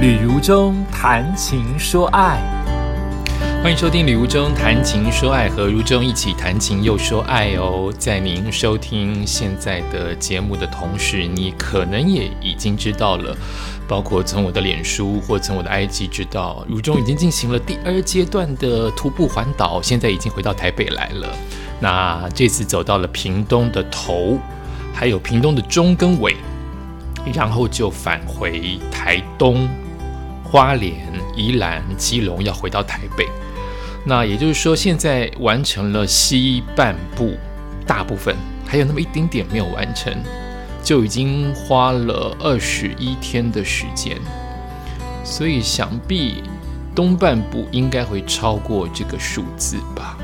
旅如中谈情说爱，欢迎收听《旅如中谈情说爱》，和如中一起谈情又说爱哦。在您收听现在的节目的同时，你可能也已经知道了，包括从我的脸书或从我的 IG 知道，如中已经进行了第二阶段的徒步环岛，现在已经回到台北来了。那这次走到了屏东的头，还有屏东的中跟尾，然后就返回台东。花莲、宜兰、基隆要回到台北，那也就是说，现在完成了西半部大部分，还有那么一丁点没有完成，就已经花了二十一天的时间，所以想必东半部应该会超过这个数字吧。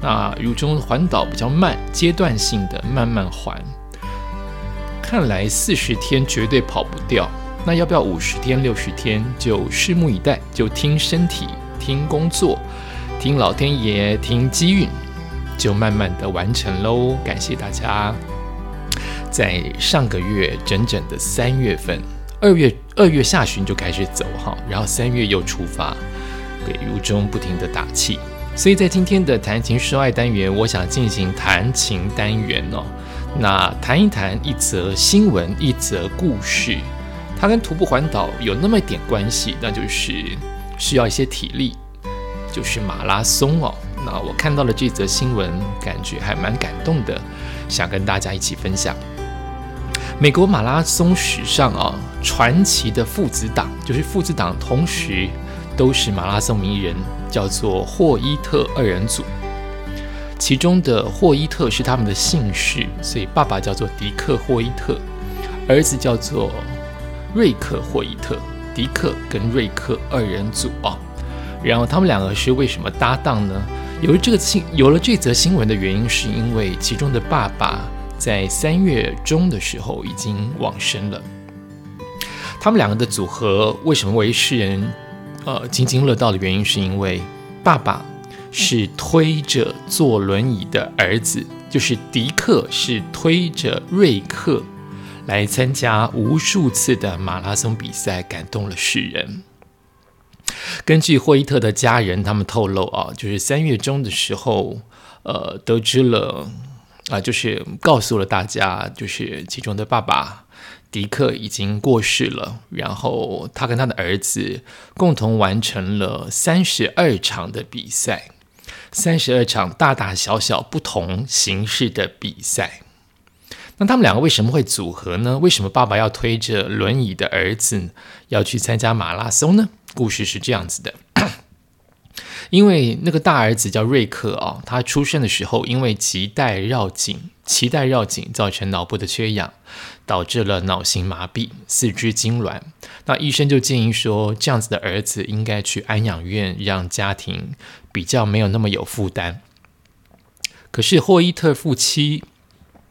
那如中环岛比较慢，阶段性的慢慢环，看来四十天绝对跑不掉。那要不要五十天、六十天？就拭目以待，就听身体、听工作、听老天爷、听机运，就慢慢的完成喽。感谢大家，在上个月整整的三月份，二月二月下旬就开始走哈，然后三月又出发，给如中不停的打气。所以在今天的谈情说爱单元，我想进行谈情单元哦。那谈一谈一则新闻，一则故事。它跟徒步环岛有那么一点关系，那就是需要一些体力，就是马拉松哦。那我看到了这则新闻，感觉还蛮感动的，想跟大家一起分享。美国马拉松史上啊，传奇的父子档，就是父子档同时都是马拉松名人，叫做霍伊特二人组。其中的霍伊特是他们的姓氏，所以爸爸叫做迪克·霍伊特，儿子叫做。瑞克霍伊特，迪克跟瑞克二人组啊，然后他们两个是为什么搭档呢？有了这个新，有了这则新闻的原因，是因为其中的爸爸在三月中的时候已经往生了。他们两个的组合为什么为世人呃津津乐道的原因，是因为爸爸是推着坐轮椅的儿子，就是迪克是推着瑞克。来参加无数次的马拉松比赛，感动了世人。根据霍伊特的家人他们透露啊，就是三月中的时候，呃，得知了啊，就是告诉了大家，就是其中的爸爸迪克已经过世了。然后他跟他的儿子共同完成了三十二场的比赛，三十二场大大小小不同形式的比赛。那他们两个为什么会组合呢？为什么爸爸要推着轮椅的儿子要去参加马拉松呢？故事是这样子的：因为那个大儿子叫瑞克啊，他出生的时候因为脐带绕颈，脐带绕颈造成脑部的缺氧，导致了脑型麻痹、四肢痉挛。那医生就建议说，这样子的儿子应该去安养院，让家庭比较没有那么有负担。可是霍伊特夫妻。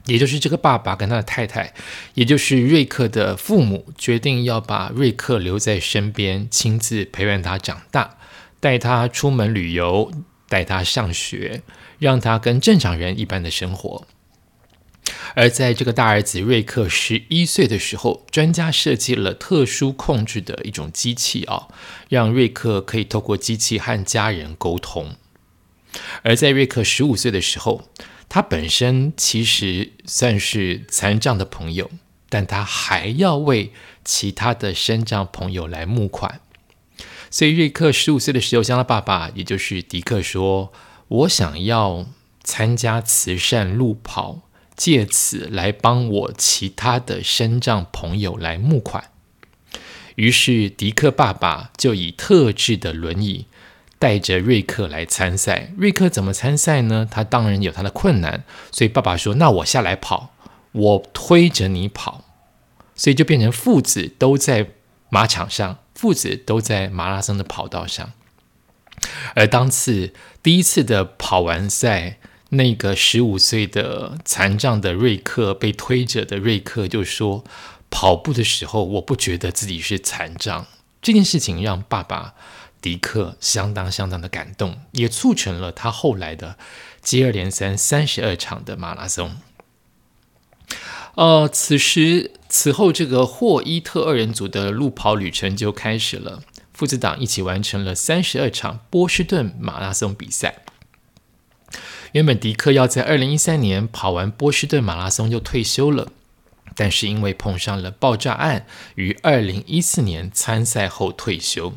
也就是这个爸爸跟他的太太，也就是瑞克的父母，决定要把瑞克留在身边，亲自陪伴他长大，带他出门旅游，带他上学，让他跟正常人一般的生活。而在这个大儿子瑞克十一岁的时候，专家设计了特殊控制的一种机器啊，让瑞克可以透过机器和家人沟通。而在瑞克十五岁的时候，他本身其实算是残障的朋友，但他还要为其他的身障朋友来募款。所以瑞克十五岁的时候，向他爸爸，也就是迪克说：“我想要参加慈善路跑，借此来帮我其他的身障朋友来募款。”于是迪克爸爸就以特制的轮椅。带着瑞克来参赛，瑞克怎么参赛呢？他当然有他的困难，所以爸爸说：“那我下来跑，我推着你跑。”所以就变成父子都在马场上，父子都在马拉松的跑道上。而当次第一次的跑完赛，那个十五岁的残障的瑞克被推着的瑞克就说：“跑步的时候，我不觉得自己是残障。”这件事情让爸爸。迪克相当相当的感动，也促成了他后来的接二连三三十二场的马拉松。呃，此时此后，这个霍伊特二人组的路跑旅程就开始了。父子党一起完成了三十二场波士顿马拉松比赛。原本迪克要在二零一三年跑完波士顿马拉松就退休了，但是因为碰上了爆炸案，于二零一四年参赛后退休。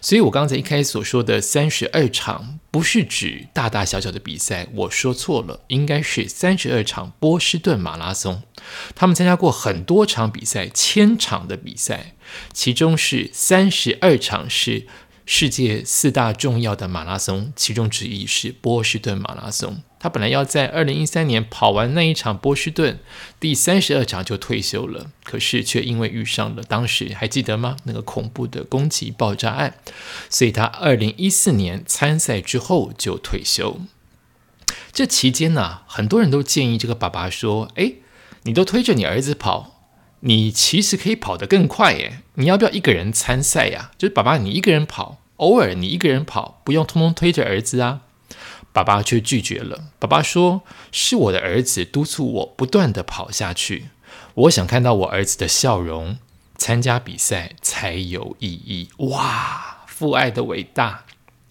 所以，我刚才一开始所说的三十二场，不是指大大小小的比赛，我说错了，应该是三十二场波士顿马拉松。他们参加过很多场比赛，千场的比赛，其中是三十二场是。世界四大重要的马拉松，其中之一是波士顿马拉松。他本来要在二零一三年跑完那一场波士顿第三十二场就退休了，可是却因为遇上了当时还记得吗？那个恐怖的攻击爆炸案，所以他二零一四年参赛之后就退休。这期间呢，很多人都建议这个爸爸说：“哎，你都推着你儿子跑。”你其实可以跑得更快耶！你要不要一个人参赛呀？就是爸爸，你一个人跑，偶尔你一个人跑，不用通通推着儿子啊。爸爸却拒绝了。爸爸说：“是我的儿子督促我不断的跑下去，我想看到我儿子的笑容，参加比赛才有意义。”哇，父爱的伟大，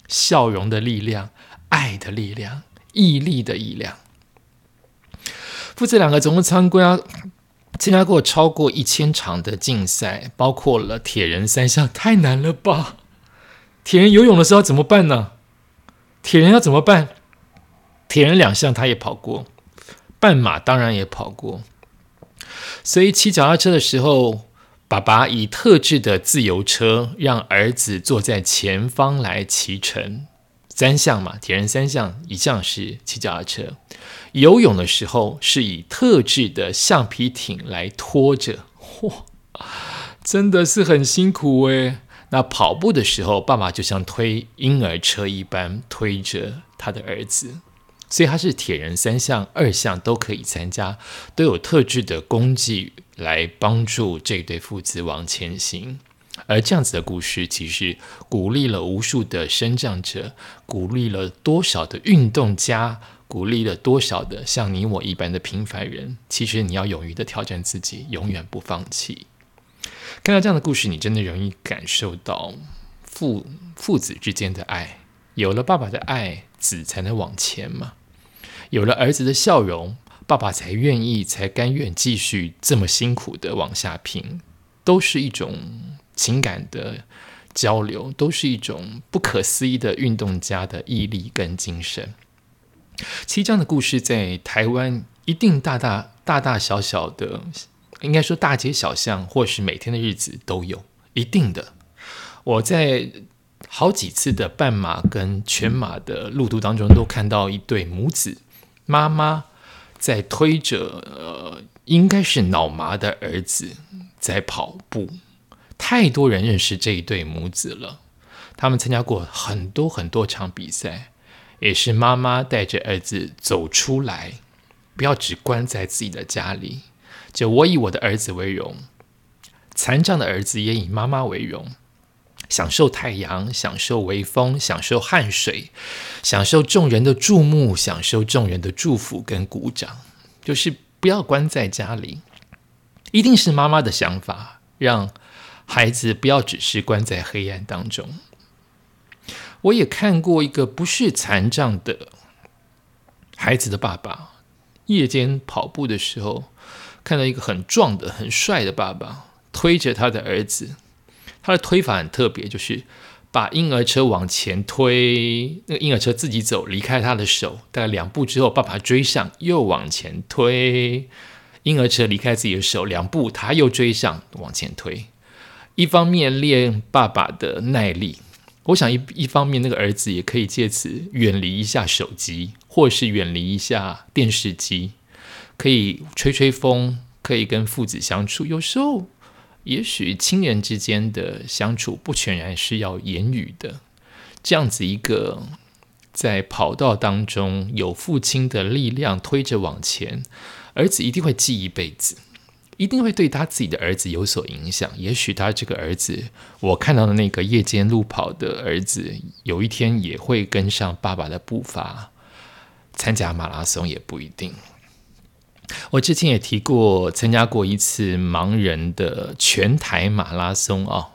笑容的力量，爱的力量，毅力的力量。父子两个总共参加。参加过超过一千场的竞赛，包括了铁人三项，太难了吧？铁人游泳的时候怎么办呢？铁人要怎么办？铁人两项他也跑过，半马当然也跑过。所以骑脚踏车的时候，爸爸以特制的自由车让儿子坐在前方来骑乘。三项嘛，铁人三项，一项是骑脚踏车。游泳的时候是以特制的橡皮艇来拖着，嚯，真的是很辛苦诶。那跑步的时候，爸爸就像推婴儿车一般推着他的儿子，所以他是铁人三项二项都可以参加，都有特制的工具来帮助这对父子往前行。而这样子的故事，其实鼓励了无数的生长者，鼓励了多少的运动家。鼓励了多少的像你我一般的平凡人？其实你要勇于的挑战自己，永远不放弃。看到这样的故事，你真的容易感受到父父子之间的爱。有了爸爸的爱，子才能往前嘛。有了儿子的笑容，爸爸才愿意、才甘愿继续这么辛苦的往下拼。都是一种情感的交流，都是一种不可思议的运动家的毅力跟精神。其实这样的故事在台湾一定大大大大小小的，应该说大街小巷或是每天的日子都有一定的。我在好几次的半马跟全马的路途当中，都看到一对母子，妈妈在推着呃，应该是脑麻的儿子在跑步。太多人认识这一对母子了，他们参加过很多很多场比赛。也是妈妈带着儿子走出来，不要只关在自己的家里。就我以我的儿子为荣，残障的儿子也以妈妈为荣，享受太阳，享受微风，享受汗水，享受众人的注目，享受众人的祝福跟鼓掌。就是不要关在家里，一定是妈妈的想法，让孩子不要只是关在黑暗当中。我也看过一个不是残障的孩子的爸爸，夜间跑步的时候，看到一个很壮的、很帅的爸爸推着他的儿子，他的推法很特别，就是把婴儿车往前推，那个婴儿车自己走，离开他的手，大概两步之后，爸爸追上，又往前推，婴儿车离开自己的手，两步他又追上，往前推，一方面练爸爸的耐力。我想一一方面，那个儿子也可以借此远离一下手机，或是远离一下电视机，可以吹吹风，可以跟父子相处。有时候，也许亲人之间的相处不全然是要言语的。这样子一个在跑道当中有父亲的力量推着往前，儿子一定会记一辈子。一定会对他自己的儿子有所影响。也许他这个儿子，我看到的那个夜间路跑的儿子，有一天也会跟上爸爸的步伐，参加马拉松也不一定。我之前也提过，参加过一次盲人的全台马拉松啊，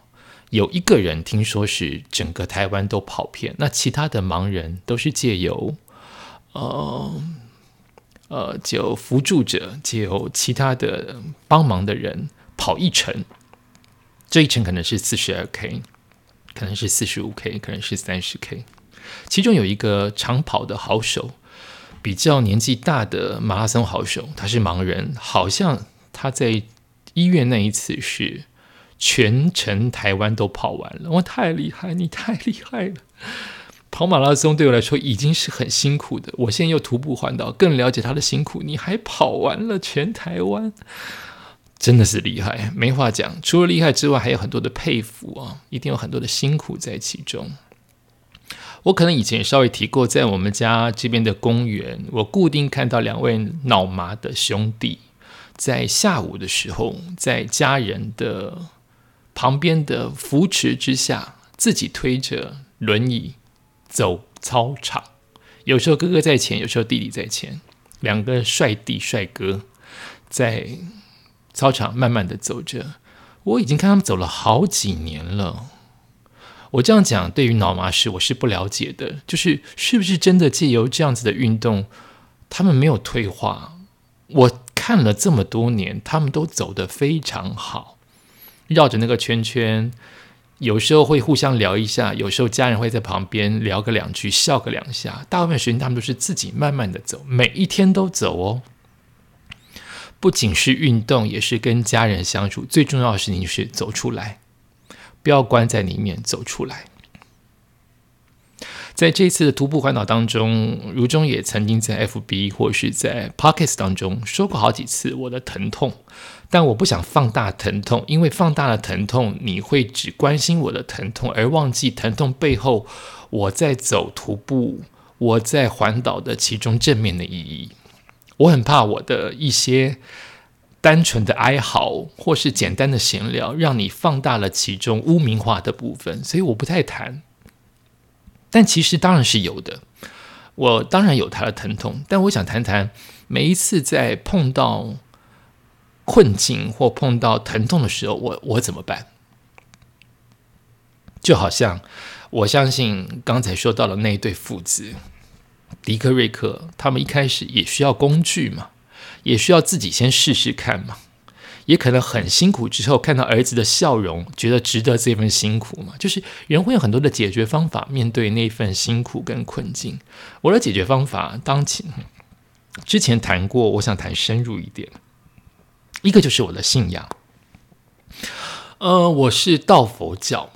有一个人听说是整个台湾都跑遍，那其他的盲人都是借由呃呃就辅助者，就其他的帮忙的人跑一程，这一程可能是四十二 K，可能是四十五 K，可能是三十 K，其中有一个长跑的好手。比较年纪大的马拉松好手，他是盲人，好像他在医院那一次是全程台湾都跑完了。我太厉害，你太厉害了！跑马拉松对我来说已经是很辛苦的，我现在又徒步环岛，更了解他的辛苦。你还跑完了全台湾，真的是厉害，没话讲。除了厉害之外，还有很多的佩服啊，一定有很多的辛苦在其中。我可能以前稍微提过，在我们家这边的公园，我固定看到两位脑麻的兄弟，在下午的时候，在家人的旁边的扶持之下，自己推着轮椅走操场。有时候哥哥在前，有时候弟弟在前，两个帅弟帅哥在操场慢慢的走着。我已经看他们走了好几年了。我这样讲，对于脑麻时我是不了解的，就是是不是真的借由这样子的运动，他们没有退化。我看了这么多年，他们都走得非常好，绕着那个圈圈，有时候会互相聊一下，有时候家人会在旁边聊个两句，笑个两下。大部分时间他们都是自己慢慢的走，每一天都走哦。不仅是运动，也是跟家人相处，最重要的事情就是走出来。不要关在里面，走出来。在这一次的徒步环岛当中，如中也曾经在 FB 或是在 Pockets 当中说过好几次我的疼痛，但我不想放大疼痛，因为放大了疼痛，你会只关心我的疼痛，而忘记疼痛背后我在走徒步、我在环岛的其中正面的意义。我很怕我的一些。单纯的哀嚎，或是简单的闲聊，让你放大了其中污名化的部分，所以我不太谈。但其实当然是有的，我当然有他的疼痛，但我想谈谈每一次在碰到困境或碰到疼痛的时候，我我怎么办？就好像我相信刚才说到了那一对父子，迪克瑞克，他们一开始也需要工具嘛。也需要自己先试试看嘛，也可能很辛苦之后看到儿子的笑容，觉得值得这份辛苦嘛。就是人会有很多的解决方法面对那份辛苦跟困境。我的解决方法当前之前谈过，我想谈深入一点。一个就是我的信仰，呃，我是道佛教，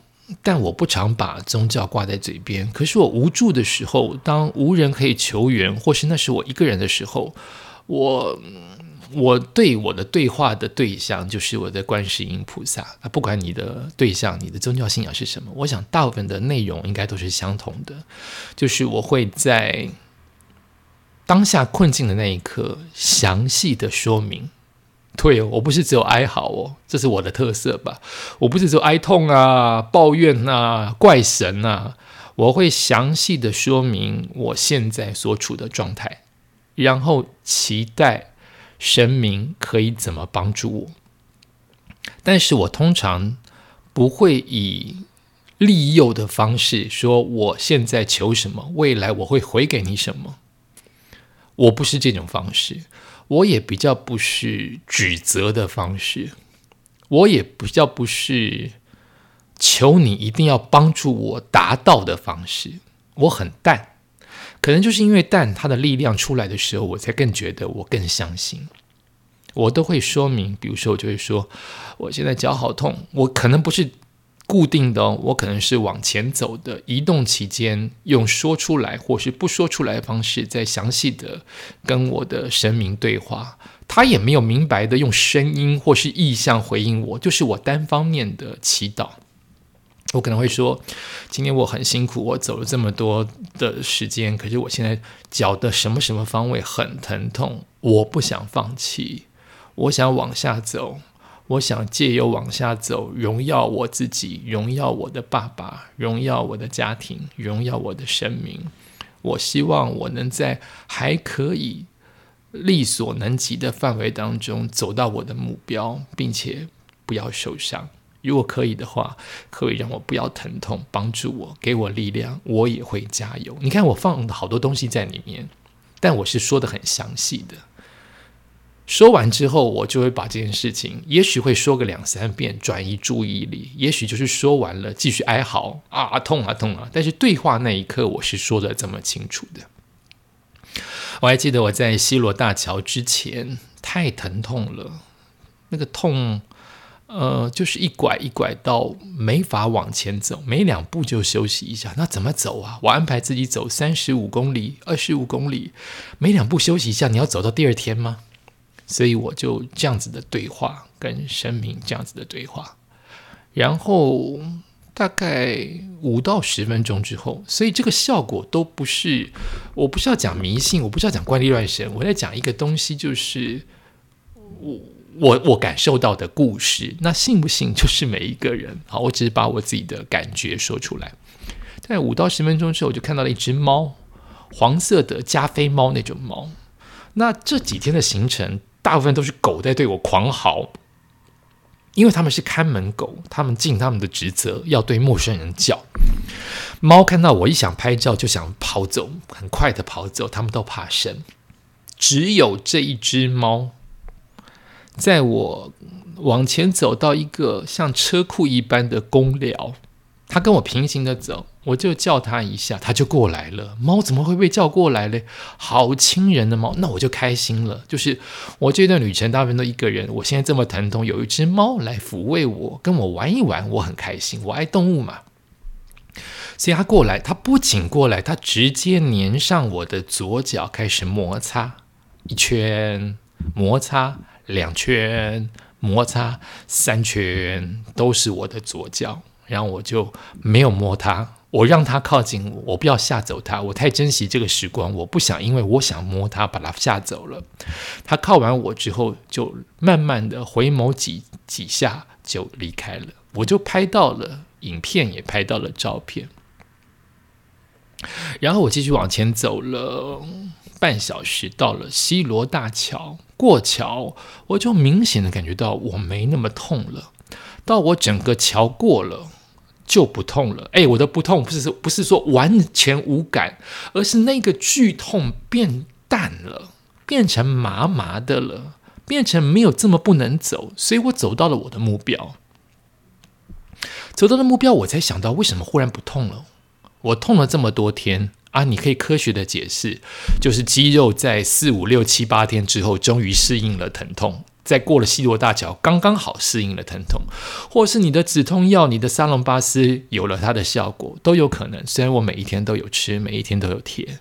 但我不常把宗教挂在嘴边。可是我无助的时候，当无人可以求援，或是那是我一个人的时候。我我对我的对话的对象就是我的观世音菩萨啊，不管你的对象、你的宗教信仰是什么，我想大部分的内容应该都是相同的，就是我会在当下困境的那一刻详细的说明。对，我不是只有哀嚎哦，这是我的特色吧？我不是只有哀痛啊、抱怨啊、怪神啊，我会详细的说明我现在所处的状态。然后期待神明可以怎么帮助我，但是我通常不会以利诱的方式说我现在求什么，未来我会回给你什么。我不是这种方式，我也比较不是指责的方式，我也比较不是求你一定要帮助我达到的方式，我很淡。可能就是因为蛋它的力量出来的时候，我才更觉得我更相信。我都会说明，比如说我就会说，我现在脚好痛，我可能不是固定的哦，我可能是往前走的，移动期间用说出来或是不说出来的方式，在详细的跟我的神明对话，他也没有明白的用声音或是意象回应我，就是我单方面的祈祷。我可能会说，今天我很辛苦，我走了这么多的时间，可是我现在脚的什么什么方位很疼痛，我不想放弃，我想往下走，我想借由往下走，荣耀我自己，荣耀我的爸爸，荣耀我的家庭，荣耀我的生命。我希望我能在还可以力所能及的范围当中走到我的目标，并且不要受伤。如果可以的话，可以让我不要疼痛，帮助我，给我力量，我也会加油。你看，我放了好多东西在里面，但我是说的很详细的。说完之后，我就会把这件事情，也许会说个两三遍，转移注意力。也许就是说完了，继续哀嚎啊，痛啊，痛啊。但是对话那一刻，我是说的这么清楚的。我还记得我在西罗大桥之前，太疼痛了，那个痛。呃，就是一拐一拐到没法往前走，每两步就休息一下。那怎么走啊？我安排自己走三十五公里、二十五公里，每两步休息一下。你要走到第二天吗？所以我就这样子的对话，跟生命这样子的对话。然后大概五到十分钟之后，所以这个效果都不是，我不是要讲迷信，我不是要讲怪力乱神，我在讲一个东西，就是我。我我感受到的故事，那信不信就是每一个人。好，我只是把我自己的感觉说出来。在五到十分钟之后，我就看到了一只猫，黄色的加菲猫那种猫。那这几天的行程，大部分都是狗在对我狂嚎，因为他们是看门狗，他们尽他们的职责，要对陌生人叫。猫看到我一想拍照，就想跑走，很快的跑走，他们都怕生。只有这一只猫。在我往前走到一个像车库一般的公寮，他跟我平行的走，我就叫他一下，他就过来了。猫怎么会被叫过来嘞？好亲人的猫，那我就开心了。就是我这段旅程大部分都一个人，我现在这么疼痛，有一只猫来抚慰我，跟我玩一玩，我很开心。我爱动物嘛，所以他过来，他不仅过来，他直接粘上我的左脚，开始摩擦一圈，摩擦。两圈摩擦，三圈都是我的左脚，然后我就没有摸它，我让它靠近我，我不要吓走它，我太珍惜这个时光，我不想因为我想摸它把它吓走了。它靠完我之后，就慢慢的回眸几几下就离开了，我就拍到了影片，也拍到了照片，然后我继续往前走了半小时，到了西罗大桥。过桥，我就明显的感觉到我没那么痛了。到我整个桥过了，就不痛了。哎，我的不痛不是说不是说完全无感，而是那个剧痛变淡了，变成麻麻的了，变成没有这么不能走。所以我走到了我的目标，走到了目标，我才想到为什么忽然不痛了。我痛了这么多天。啊，你可以科学的解释，就是肌肉在四五六七八天之后，终于适应了疼痛，在过了西罗大桥，刚刚好适应了疼痛，或是你的止痛药、你的沙龙巴斯有了它的效果，都有可能。虽然我每一天都有吃，每一天都有贴，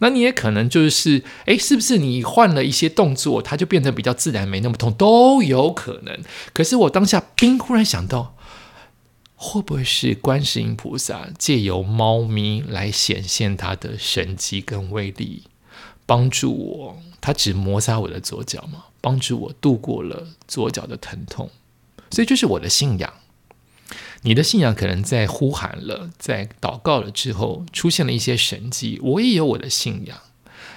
那你也可能就是，诶，是不是你换了一些动作，它就变得比较自然，没那么痛，都有可能。可是我当下冰忽然想到。会不会是观世音菩萨借由猫咪来显现他的神迹跟威力，帮助我？他只摩擦我的左脚吗？帮助我度过了左脚的疼痛。所以这是我的信仰。你的信仰可能在呼喊了，在祷告了之后出现了一些神迹。我也有我的信仰，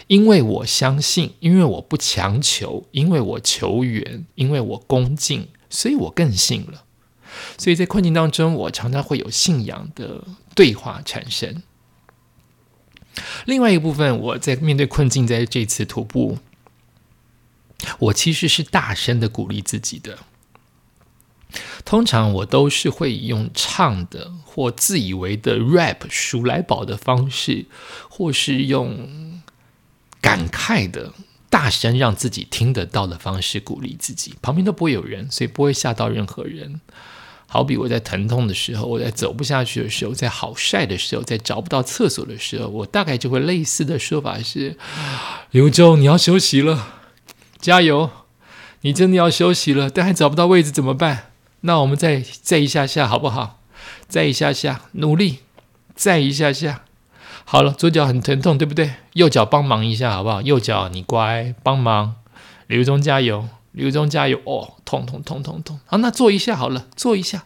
因为我相信，因为我不强求，因为我求缘，因为我恭敬，所以我更信了。所以在困境当中，我常常会有信仰的对话产生。另外一部分，我在面对困境，在这次徒步，我其实是大声的鼓励自己的。通常我都是会用唱的或自以为的 rap 数来宝的方式，或是用感慨的大声让自己听得到的方式鼓励自己。旁边都不会有人，所以不会吓到任何人。好比我在疼痛的时候，我在走不下去的时候，在好晒的时候，在找不到厕所的时候，我大概就会类似的说法是：刘周，你要休息了，加油！你真的要休息了，但还找不到位置怎么办？那我们再再一下下好不好？再一下下，努力，再一下下。好了，左脚很疼痛，对不对？右脚帮忙一下好不好？右脚你乖，帮忙，刘忠加油。刘忠加油哦！痛痛痛痛痛！好，那坐一下好了，坐一下，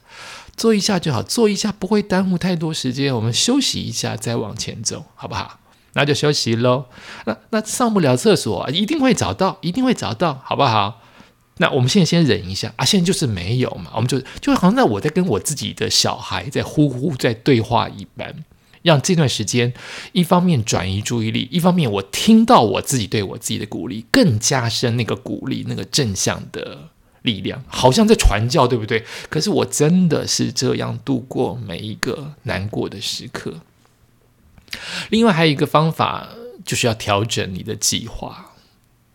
坐一下就好，坐一下不会耽误太多时间。我们休息一下再往前走，好不好？那就休息喽。那那上不了厕所，一定会找到，一定会找到，好不好？那我们现在先忍一下啊，现在就是没有嘛，我们就就好像在我在跟我自己的小孩在呼呼在对话一般，让这段时间一方面转移注意力，一方面我听到我自己对我自己的鼓励，更加深那个鼓励那个正向的力量，好像在传教，对不对？可是我真的是这样度过每一个难过的时刻。另外还有一个方法，就是要调整你的计划。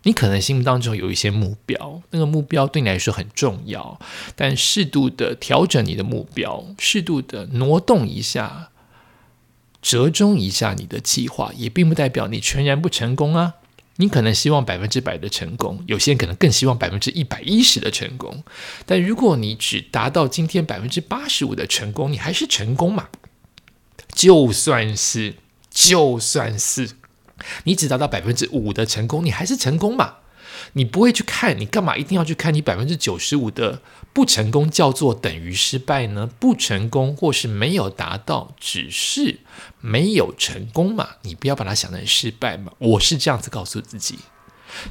你可能心目当中有一些目标，那个目标对你来说很重要，但适度的调整你的目标，适度的挪动一下，折中一下你的计划，也并不代表你全然不成功啊。你可能希望百分之百的成功，有些人可能更希望百分之一百一十的成功。但如果你只达到今天百分之八十五的成功，你还是成功嘛？就算是，就算是。你只达到百分之五的成功，你还是成功嘛？你不会去看，你干嘛一定要去看你百分之九十五的不成功叫做等于失败呢？不成功或是没有达到，只是没有成功嘛？你不要把它想成失败嘛？我是这样子告诉自己，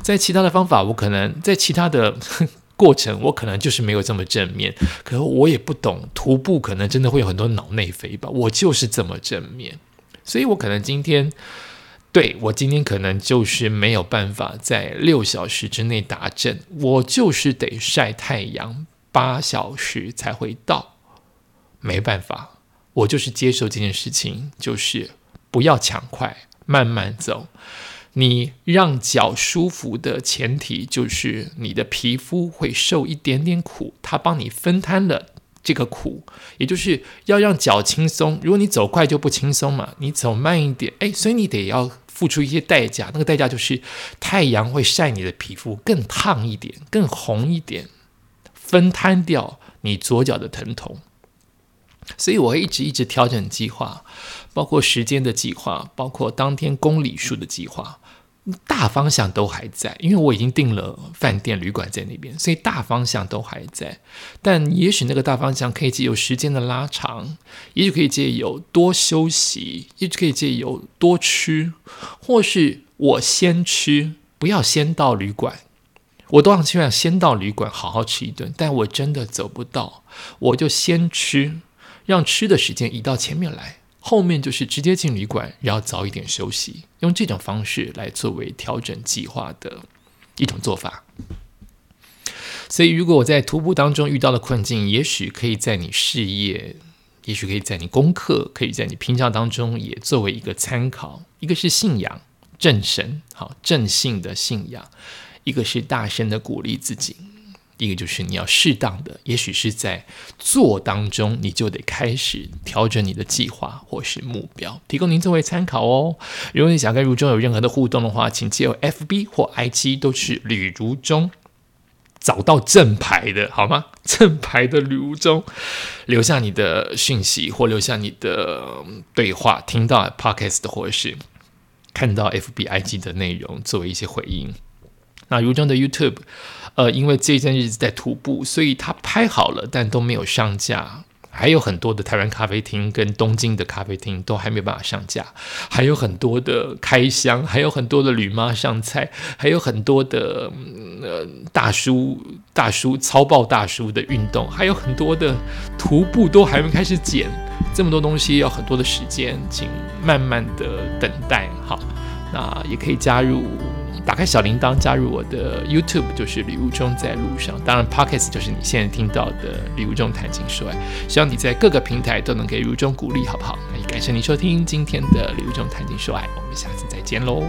在其他的方法，我可能在其他的 过程，我可能就是没有这么正面。可我也不懂徒步，可能真的会有很多脑内飞吧？我就是这么正面，所以我可能今天。对我今天可能就是没有办法在六小时之内达阵，我就是得晒太阳八小时才会到，没办法，我就是接受这件事情，就是不要抢快，慢慢走。你让脚舒服的前提就是你的皮肤会受一点点苦，它帮你分摊了这个苦，也就是要让脚轻松。如果你走快就不轻松嘛，你走慢一点，哎，所以你得要。付出一些代价，那个代价就是太阳会晒你的皮肤更烫一点、更红一点，分摊掉你左脚的疼痛。所以我会一直一直调整计划，包括时间的计划，包括当天公里数的计划。大方向都还在，因为我已经订了饭店旅馆在那边，所以大方向都还在。但也许那个大方向可以借由时间的拉长，也许可以借由多休息，也许可以借由多吃，或是我先吃，不要先到旅馆。我都希望先到旅馆好好吃一顿，但我真的走不到，我就先吃，让吃的时间移到前面来。后面就是直接进旅馆，然后早一点休息，用这种方式来作为调整计划的一种做法。所以，如果我在徒步当中遇到的困境，也许可以在你事业，也许可以在你功课，可以在你平常当中也作为一个参考。一个是信仰正神，好正信的信仰；一个是大声的鼓励自己。一个就是你要适当的，也许是在做当中，你就得开始调整你的计划或是目标，提供您作为参考哦。如果你想跟如中有任何的互动的话，请借由 FB 或 IG 都是吕如中，找到正牌的好吗？正牌的吕如中，留下你的讯息或留下你的对话，听到 Podcast 或是看到 FB IG 的内容，作为一些回应。那如中的 YouTube。呃，因为这一阵日子在徒步，所以他拍好了，但都没有上架。还有很多的台湾咖啡厅跟东京的咖啡厅都还没有办法上架，还有很多的开箱，还有很多的吕妈上菜，还有很多的呃大叔大叔超爆大叔的运动，还有很多的徒步都还没开始剪。这么多东西要很多的时间，请慢慢的等待。好，那也可以加入。打开小铃铛，加入我的 YouTube，就是礼物中在路上。当然，Pockets 就是你现在听到的礼物中谈情说爱。希望你在各个平台都能给如中鼓励，好不好？那也感谢你收听今天的礼物中谈情说爱，我们下次再见喽。